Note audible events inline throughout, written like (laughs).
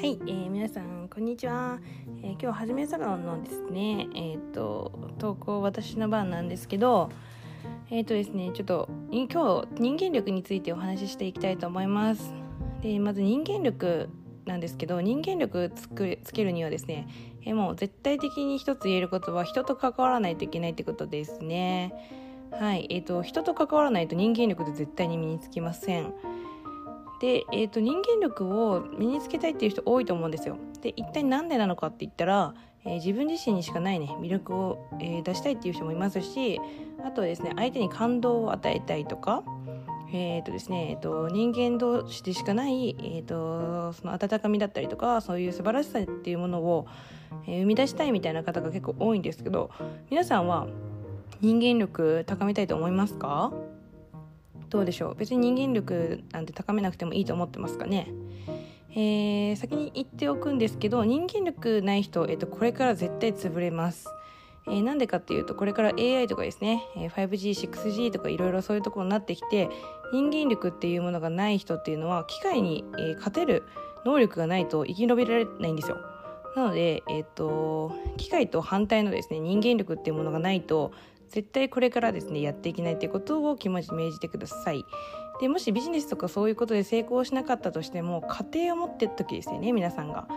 はい、えー、皆さんこんにちは、えー、今日はじめサロンのですねえっ、ー、と投稿私の番なんですけどえっ、ー、とですねちょっと今日人間力についてお話ししていきたいと思います。でまず人間力なんですけど人間力つくつけるにはですねえもう絶対的に一つ言えることは人と関わらないといけないってことですね。はいえっ、と人と関わらないと人間力って絶対に身につきません。で、えーと、人間力を身につけたいっていう人多いと思うんですよ。で一体何でなのかって言ったら、えー、自分自身にしかないね魅力を、えー、出したいっていう人もいますしあとはですね相手に感動を与えたいとかえーとですねえーと、人間同士でしかない、えーと、その温かみだったりとかそういう素晴らしさっていうものを、えー、生み出したいみたいな方が結構多いんですけど皆さんは人間力高めたいと思いますか？どうでしょう？別に人間力なんて高めなくてもいいと思ってますかね？えー、先に言っておくんですけど人間力ない人、えーと、これから絶対潰れます。えー、なんでかっていうとこれから AI とかですね 5G、6G とかいろいろそういうところになってきて人間力っていうものがない人っていうのは機械に、え、勝てる能力がないと生き延びられないんですよ。なので、えーと機械と反対のですね人間力っていうものがないと絶対これからですねやっていけないっていうことを気持ち銘じてください。でもしビジネスとかそういうことで成功しなかったとしても家庭を持ってる時ですよね皆さんが。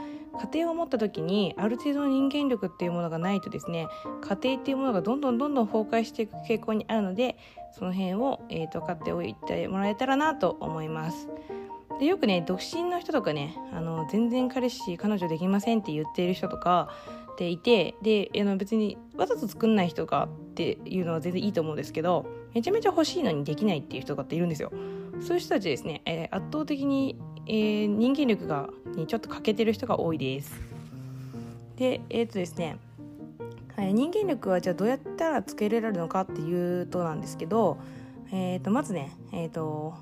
家庭を持った時にある程度の人間力っていうものがないとですね家庭っていうものがどんどんどんどん崩壊していく傾向にあるのでその辺を、えーと、買っておいてもらえたらなと思います。でよくね独身の人とかねあの全然彼氏彼女できませんって言っている人とかていてであの別にわざと作んない人がっていうのは全然いいと思うんですけどめちゃめちゃ欲しいのにできないっていう人がっているんですよ。そういう人たちですね、えー、圧倒的に、えー、人間力がにちょっと欠けてる人が多いです。でえっ、とですねはい、人間力はじゃあどうやったらつけられるのかっていうとなんですけど、えー、とまずね、えー、と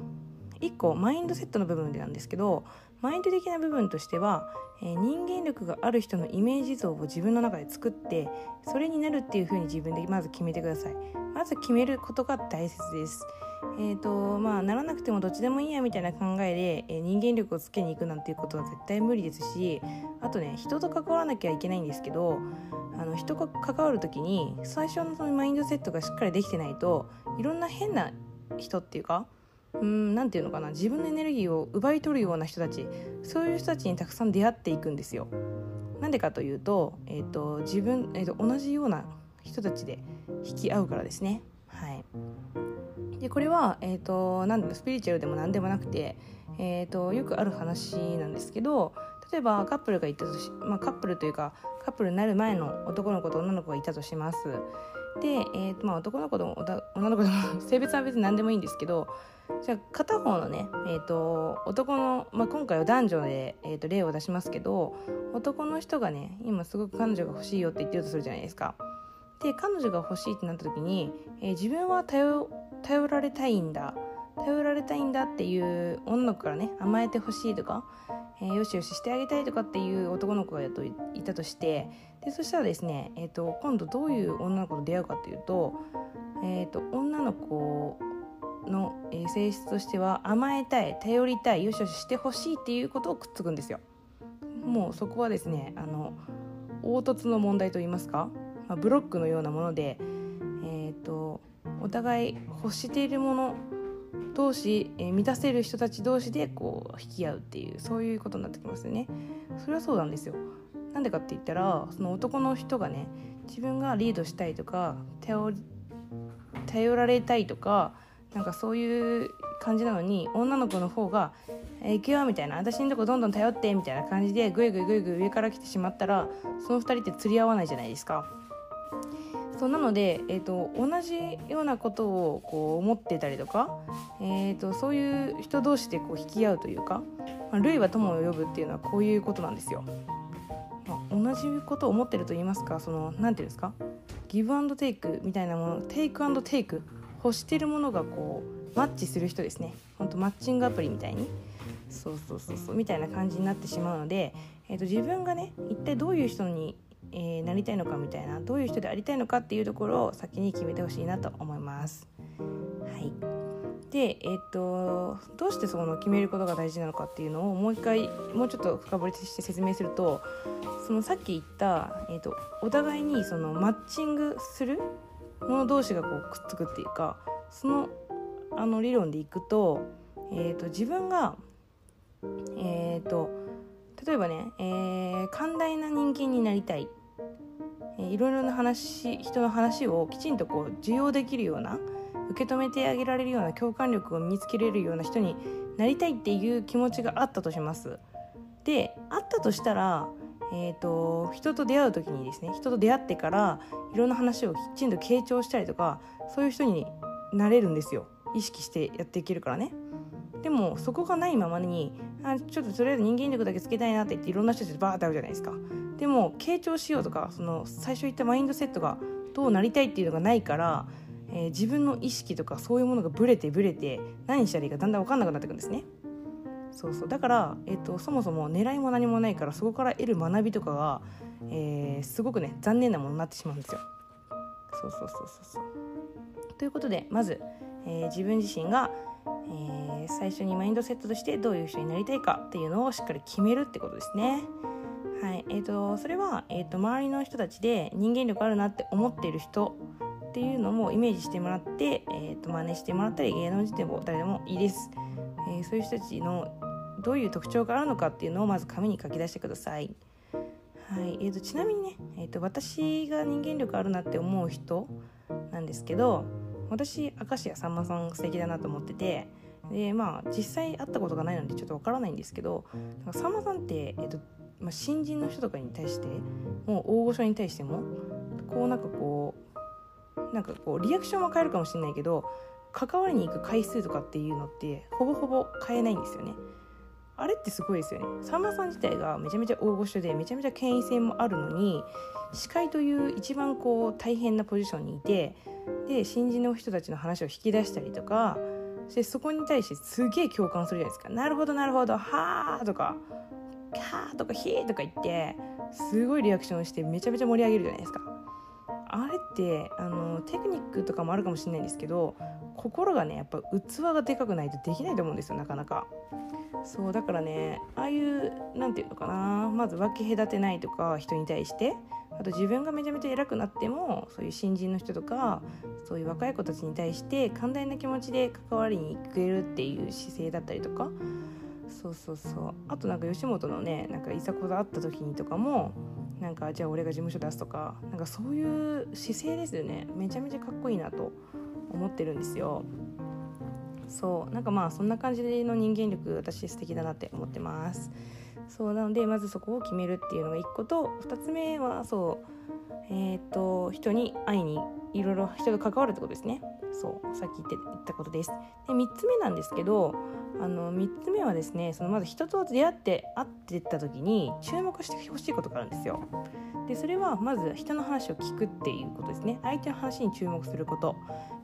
1個マインドセットの部分でなんですけどマインド的な部分としては、えー、人間力がある人のイメージ像を自分の中で作ってそれになるっていう風に自分でまず決めてください。まず決めることが大切です。えーとまあ、ならなくてもどっちでもいいやみたいな考えで、えー、人間力をつけに行くなんていうことは絶対無理ですしあとね人と関わらなきゃいけないんですけどあの人が関わる時に最初のそのマインドセットがしっかりできてないといろんな変な人っていうかうん何て言うのかな自分のエネルギーを奪い取るような人たちそういう人たちにたくさん出会っていくんですよ。なんでかというと,、えーと自分えーと、同じような人たちで引き合うからですね。はい、でこれは、えーと、なんスピリチュアルでも何でもなくて、えーと、よくある話なんですけど例えばカップルがいたとし、まあ、カップルというかカップルになる前の男の子と女の子がいたとします。で、えーとまあ、男の子と女の子でも (laughs) 性別は別に何でもいいんですけどじゃあ片方のね、えーと、男の、まあ、今回は男女で、えーと、例を出しますけど男の人がね今すごく彼女が欲しいよって言ってるとするじゃないですか。で彼女が欲しいってなった時に、えー、自分は頼頼られたいんだ頼られたいんだっていう女の子からね甘えてほしいとか、えー、よしよししてあげたいとかっていう男の子がいたとしてでそしたらですね、えーと、今度どういう女の子と出会うかっていうと,、えーと女の子の性質としては甘えたい頼りたいよしよししてほしいっていうことをくっつくんですよ。もうそこはですねあの凹凸の問題といいますか、まあ、ブロックのようなもので、えーと、お互い欲しているもの同士、えー、満たせる人たち同士でこう引き合うっていうそういうことになってきますよね。それはそうなんですよ。なんでかって言ったらその男の人がね自分がリードしたいとか頼られたいとかなんかそういう感じなのに女の子の方が「えー、行くよ」みたいな「私のとこどんどん頼って」みたいな感じでぐいぐいぐいぐい上から来てしまったらその2人って釣り合わないじゃないですか。そうなので、えーと、同じようなことをこう思ってたりとか、えーと、そういう人同士でこう引き合うというか「まあ、類は友を呼ぶ」っていうのはこういうことなんですよ。まあ、同じことを思ってると言いますかその何て言うんですかギブアンドテイクみたいなものテイクアンドテイク欲してるものがこうマッチする人ですねほんとマッチングアプリみたいにそうそうそうそうみたいな感じになってしまうので、えーと、自分がね一体どういう人に、えー、なりたいのかみたいなどういう人でありたいのかっていうところを先に決めてほしいなと思います。はいで、えーと、どうしてその決めることが大事なのかっていうのをもう一回もうちょっと深掘りして説明するとそのさっき言った、えーと、お互いにそのマッチングするもの同士がこうくっつくっていうかそのあの理論でいくと,、えーと、自分が、えー、と例えばね、えー、寛大な人間になりたい、いろいろな話人の話をきちんとこう受容できるような受け止めてあげられるような共感力を身につけれるような人になりたいっていう気持ちがあったとします。であったとしたら、えーと、人と出会う時にですね人と出会ってからいろんな話をきちんと傾聴したりとかそういう人になれるんですよ意識してやっていけるからね。でもそこがないままにあちょっととりあえず人間力だけつけたいなって言っていろんな人たちバーって会うじゃないですかでも傾聴しようとかその最初言ったマインドセットがどうなりたいっていうのがないからえー、自分の意識とかそういうものがブレてブレて何したらいいかだんだん分かんなくなってくるんですね。そうそうだから、えーと、そもそも狙いも何もないからそこから得る学びとかが、えー、すごくね残念なものになってしまうんですよ。そうそうそうそうそうということでまず、えー、自分自身が、えー、最初にマインドセットとしてどういう人になりたいかっていうのをしっかり決めるってことですね。えーと、それは、えーと周りの人たちで人間力あるなって思っている人っていうのもイメージしてもらって、えー、と真似してもらったり芸能人でも誰でもいいです、えー、そういう人たちのどういう特徴があるのかっていうのをまず紙に書き出してください。はいえー、とちなみにね、えー、と私が人間力あるなって思う人なんですけど私明石家さんまさん素敵だなと思っててでまあ実際会ったことがないのでちょっとわからないんですけどさんまさんって、えーとまあ、新人の人とかに対してもう大御所に対してもこうなんかこうなんかこうリアクションは変えるかもしれないけど関わりに行く回数とかっていうのってほぼほぼ変えないんですよね。あれってすごいですよね。さんまさん自体がめちゃめちゃ大御所でめちゃめちゃ権威性もあるのに司会という一番こう大変なポジションにいてで新人の人たちの話を引き出したりとかでそこに対してすげえ共感するじゃないですか。なるほどなるほどはあとかはあとかひーとか言ってすごいリアクションしてめちゃめちゃ盛り上げるじゃないですか。あれってあのテクニックとかもあるかもしれないんですけど心がねやっぱ器がでかくないとできないと思うんですよなかなか。そうだからねああいう何て言うのかなまず分け隔てないとか人に対してあと自分がめちゃめちゃ偉くなってもそういう新人の人とかそういう若い子たちに対して寛大な気持ちで関わりに行けるっていう姿勢だったりとかそうそうそう。あとなんか吉本のねなんかいざこざあった時にとかもなんかじゃあ俺が事務所出すとかなんかそういう姿勢ですよね。めちゃめちゃかっこいいなと思ってるんですよ。そう。なんかまあそんな感じの人間力私素敵だなって思ってます。そう。なのでまずそこを決めるっていうのが1個と2つ目はそう。えっ、ー、と人に会いにいろいろ人と関わるってことですね。そうさっき言って言ったことです。で3つ目なんですけどあの3つ目はですねそのまず人と出会って会ってった時に注目してほしいことがあるんですよ。でそれはまず人の話を聞くっていうことですね。相手の話に注目すること。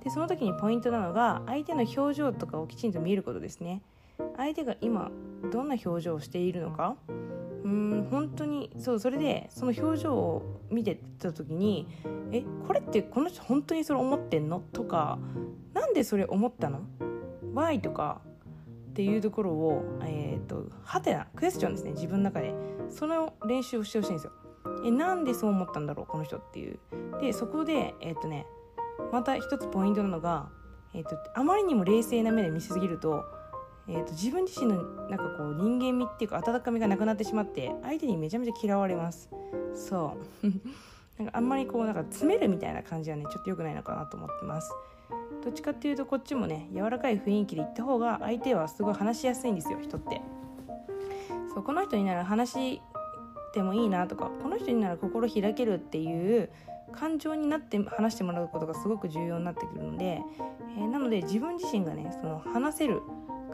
でその時にポイントなのが相手の表情とかをきちんと見ることですね。相手が今どんな表情をしているのかうん本当にそうそれでその表情を見てた時に「えこれってこの人本当にそれ思ってんの?」とか「なんでそれ思ったの ?Why?」とかっていうところをえっ、ー、とはてなクエスチョンですね自分の中でその練習をしてほしいんですよ。えなんでそう思ったんだろうこの人っていう。でそこでえっ、ー、とねまた一つポイントなのが、えーと、あまりにも冷静な目で見せすぎると,、えーと、自分自身のなんかこう人間味っていうか温かみがなくなってしまって相手にめちゃめちゃ嫌われます。そう。(laughs) なんかあんまりこうなんか詰めるみたいな感じはねちょっと良くないのかなと思ってます。どっちかっていうとこっちもね柔らかい雰囲気で言った方が相手はすごい話しやすいんですよ人って。そうこの人になら話してもいいなとかこの人になら心開けるっていう感情になって話してもらうことがすごく重要になってくるので、えー、なので自分自身がねその話せる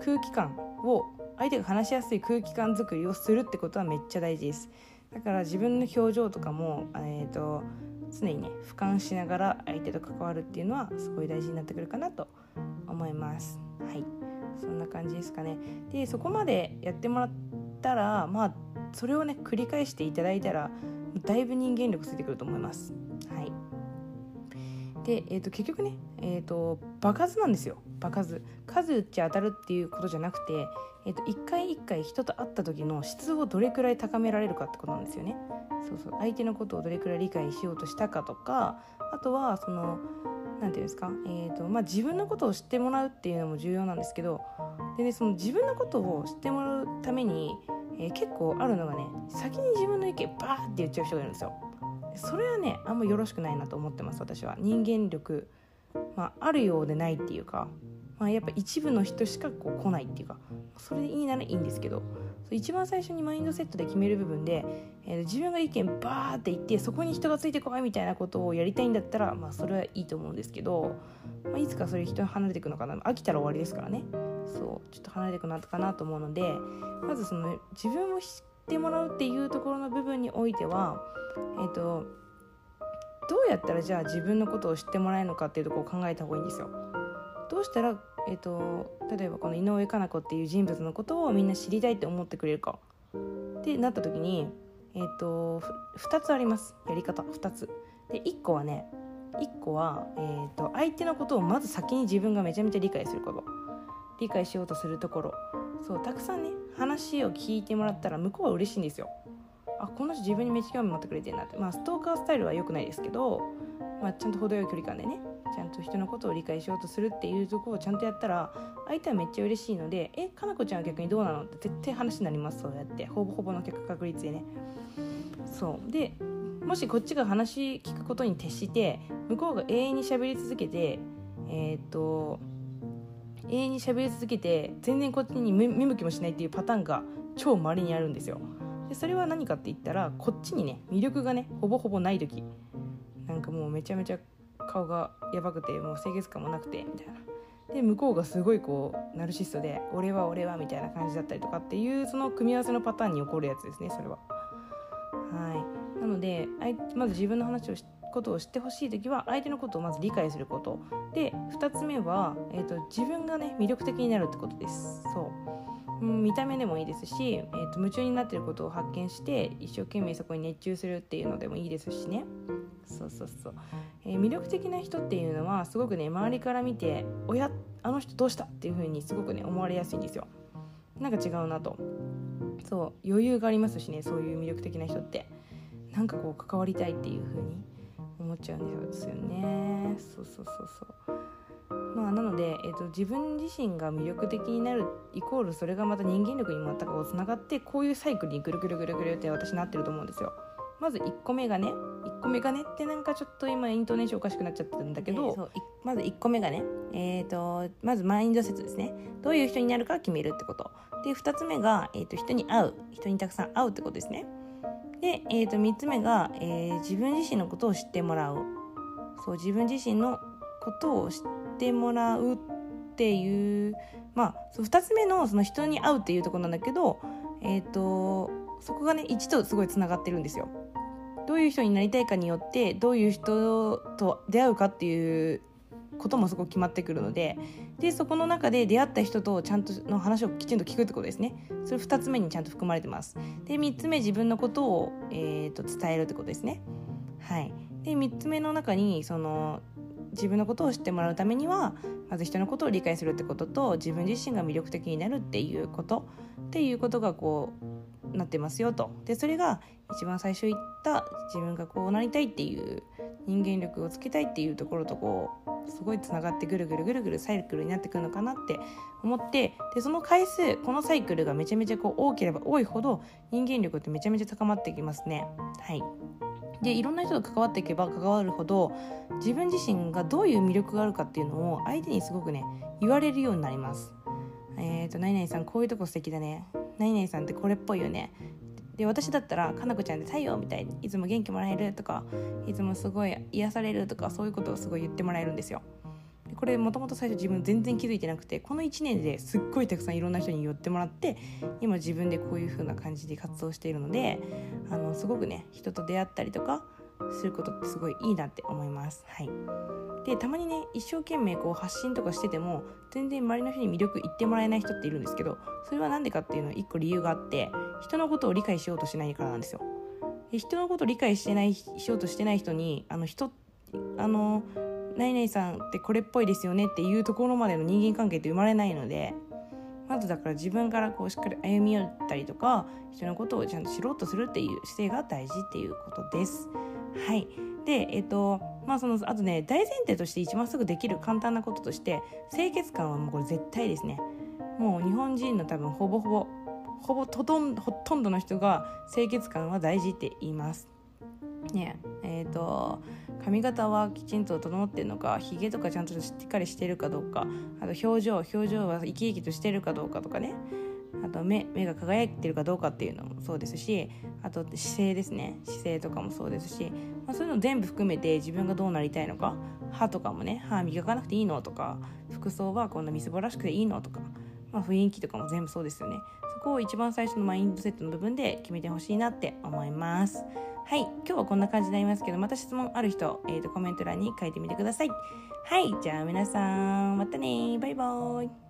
空気感を相手が話しやすい空気感作りをするってことはめっちゃ大事です。だから自分の表情とかも、えーと、常にね俯瞰しながら相手と関わるっていうのはすごい大事になってくるかなと思います。はい。そんな感じですかね。でそこまでやってもらったらまあそれをね繰り返していただいたらだいぶ人間力ついてくると思います。はい。で、えーと、結局ね、えーと、爆発なんですよ。場数数打ち当たるっていうことじゃなくて、えー、と一回一回人と会った時の質をどれくらい高められるかってことなんですよね。そうそう相手のことをどれくらい理解しようとしたかとかあとはその何て言うんですか、えーとまあ、自分のことを知ってもらうっていうのも重要なんですけどで、ね、その自分のことを知ってもらうために、えー、結構あるのがね先に自分の意見バーって言っちゃう人がいるんですよ。それはねあんまよろしくないなと思ってます私は。人間力、まあ、あるようでないっていうか、まあ、やっぱ一部の人しかこう来ないっていうかそれでいいならいいんですけど一番最初にマインドセットで決める部分で、えー、自分が意見バーって言ってそこに人がついてこいみたいなことをやりたいんだったら、まあ、それはいいと思うんですけど、まあ、いつかそれ人に離れていくのかな飽きたら終わりですからねそうちょっと離れていくなかなと思うのでまずその自分を知ってもらうっていうところの部分においてはえっ、ー、とどうやったらじゃあ自分のことを知ってもらえるのかっていうところを考えた方がいいんですよ。どうしたらえーと、例えばこの井上佳菜子っていう人物のことをみんな知りたいって思ってくれるか。ってなった時に、えーと、2つあります。やり方2つ。で1個はね1個は、えーと、相手のことをまず先に自分がめちゃめちゃ理解すること。理解しようとするところ。そうたくさんね話を聞いてもらったら向こうは嬉しいんですよ。あこの人自分にめっちゃ興味持ってくれてるなって。まあストーカースタイルは良くないですけど、まあ、ちゃんと程よい距離感でね。ちゃんと人のことを理解しようとするっていうとこをちゃんとやったら相手はめっちゃ嬉しいので「えかなこちゃんは逆にどうなの?」って絶対話になりますそうやって。ほぼほぼの結果確率でね。そう。でもしこっちが話聞くことに徹して向こうが永遠に喋り続けてえー、っと永遠に喋り続けて全然こっちに見向きもしないっていうパターンが超まれにあるんですよ。でそれは何かって言ったらこっちにね魅力がねほぼほぼない時。なんかもうめちゃめちゃ顔がやばくてもう清潔感もなくてみたいな。で向こうがすごいこうナルシストで「俺は俺は」みたいな感じだったりとかっていうその組み合わせのパターンに起こるやつですねそれは。はい。なのでまず自分の話をことを知ってほしい時は相手のことをまず理解すること。で2つ目は、えーと、自分がね魅力的になるってことです。そう、う、見た目でもいいですし、えーと夢中になってることを発見して一生懸命そこに熱中するっていうのでもいいですしね。そうそうそう、えー、魅力的な人っていうのはすごくね周りから見て「おやあの人どうした?」っていう風にすごくね思われやすいんですよ。なんか違うなと。そう余裕がありますしねそういう魅力的な人って。なんかこう関わりたいっていう風に思っちゃうんですよね。そうそうそうそう。まあなので、えーと、自分自身が魅力的になるイコールそれがまた人間力に全くつながってこういうサイクルにぐるぐるぐるぐるって私なってると思うんですよ。まず1個目がね1個目がねってなんかちょっと今イントネーションおかしくなっちゃったんだけど、えー、まず1個目がね、えーと、まずマインド説ですね。どういう人になるか決めるってこと。で2つ目が、えーと、人に会う。人にたくさん会うってことですね。で、えー、と3つ目が、えー、自分自身のことを知ってもらう。そう自分自身のことを知ってもらうっていうまあそう2つ目のその人に会うっていうところなんだけどえっ、ー、とそこがね1とすごいつながってるんですよ。どういう人になりたいかによってどういう人と出会うかっていうこともすごく決まってくるのででそこの中で出会った人とちゃんとの話をきちんと聞くってことですね。それ2つ目にちゃんと含まれてます。で3つ目自分のことを、えーと、伝えるってことですね。はい。で3つ目の中にその自分のことを知ってもらうためにはまず人のことを理解するってことと自分自身が魅力的になるっていうこと。っていうことがこうなってますよとでそれが一番最初言った自分がこうなりたいっていう人間力をつけたいっていうところとこうすごいつながってぐるぐるぐるぐるサイクルになってくるのかなって思ってでその回数このサイクルがめちゃめちゃこう多ければ多いほど人間力ってめちゃめちゃ高まってきますね。はいでいろんな人と関わっていけば関わるほど自分自身がどういう魅力があるかっていうのを相手にすごくね言われるようになります。えっ、ー、と何々さんこういうとこ素敵だね何々さんってこれっぽいよねで私だったら「かなこちゃんで太陽」みたいにいつも元気もらえるとかいつもすごい癒されるとかそういうことをすごい言ってもらえるんですよ。でこれもともと最初自分全然気づいてなくてこの1年ですっごいたくさんいろんな人に言ってもらって今自分でこういう風な感じで活動しているのであのすごくね人と出会ったりとかすることってすごいいいなって思います。はい、でたまにね一生懸命こう発信とかしてても全然周りの人に魅力言ってもらえない人っているんですけどそれは何でかっていうのは一個理由があって人のことを理解しようとしないからなんですよ。で人のことを理解してないしようとしてない人にあの人あの何々さんってこれっぽいですよねっていうところまでの人間関係って生まれないのでまずだから自分からこうしっかり歩み寄ったりとか人のことをちゃんと知ろうとするっていう姿勢が大事っていうことです。はい。でえっ、とまあそのあとね大前提として一番すぐできる簡単なこととして清潔感はもうこれ絶対ですね。もう日本人の多分ほぼほぼほぼほとんほとんどの人が清潔感は大事って言います。ねえーと、髪型はきちんと整ってるのかひげとかちゃんとしっかりしてるかどうかあと表情表情は生き生きとしてるかどうかとかね。あと目目が輝いてるかどうかっていうのもそうですしあと姿勢ですね。姿勢とかもそうですし、まあ、そういうの全部含めて自分がどうなりたいのか歯とかもね歯磨かなくていいのとか服装はこんなみすぼらしくていいのとか、まあ、雰囲気とかも全部そうですよね。そこを一番最初のマインドセットの部分で決めてほしいなって思います。はい。今日はこんな感じになりますけどまた質問ある人、えー、とコメント欄に書いてみてください。はい。じゃあ皆さんまたねバイバーイ。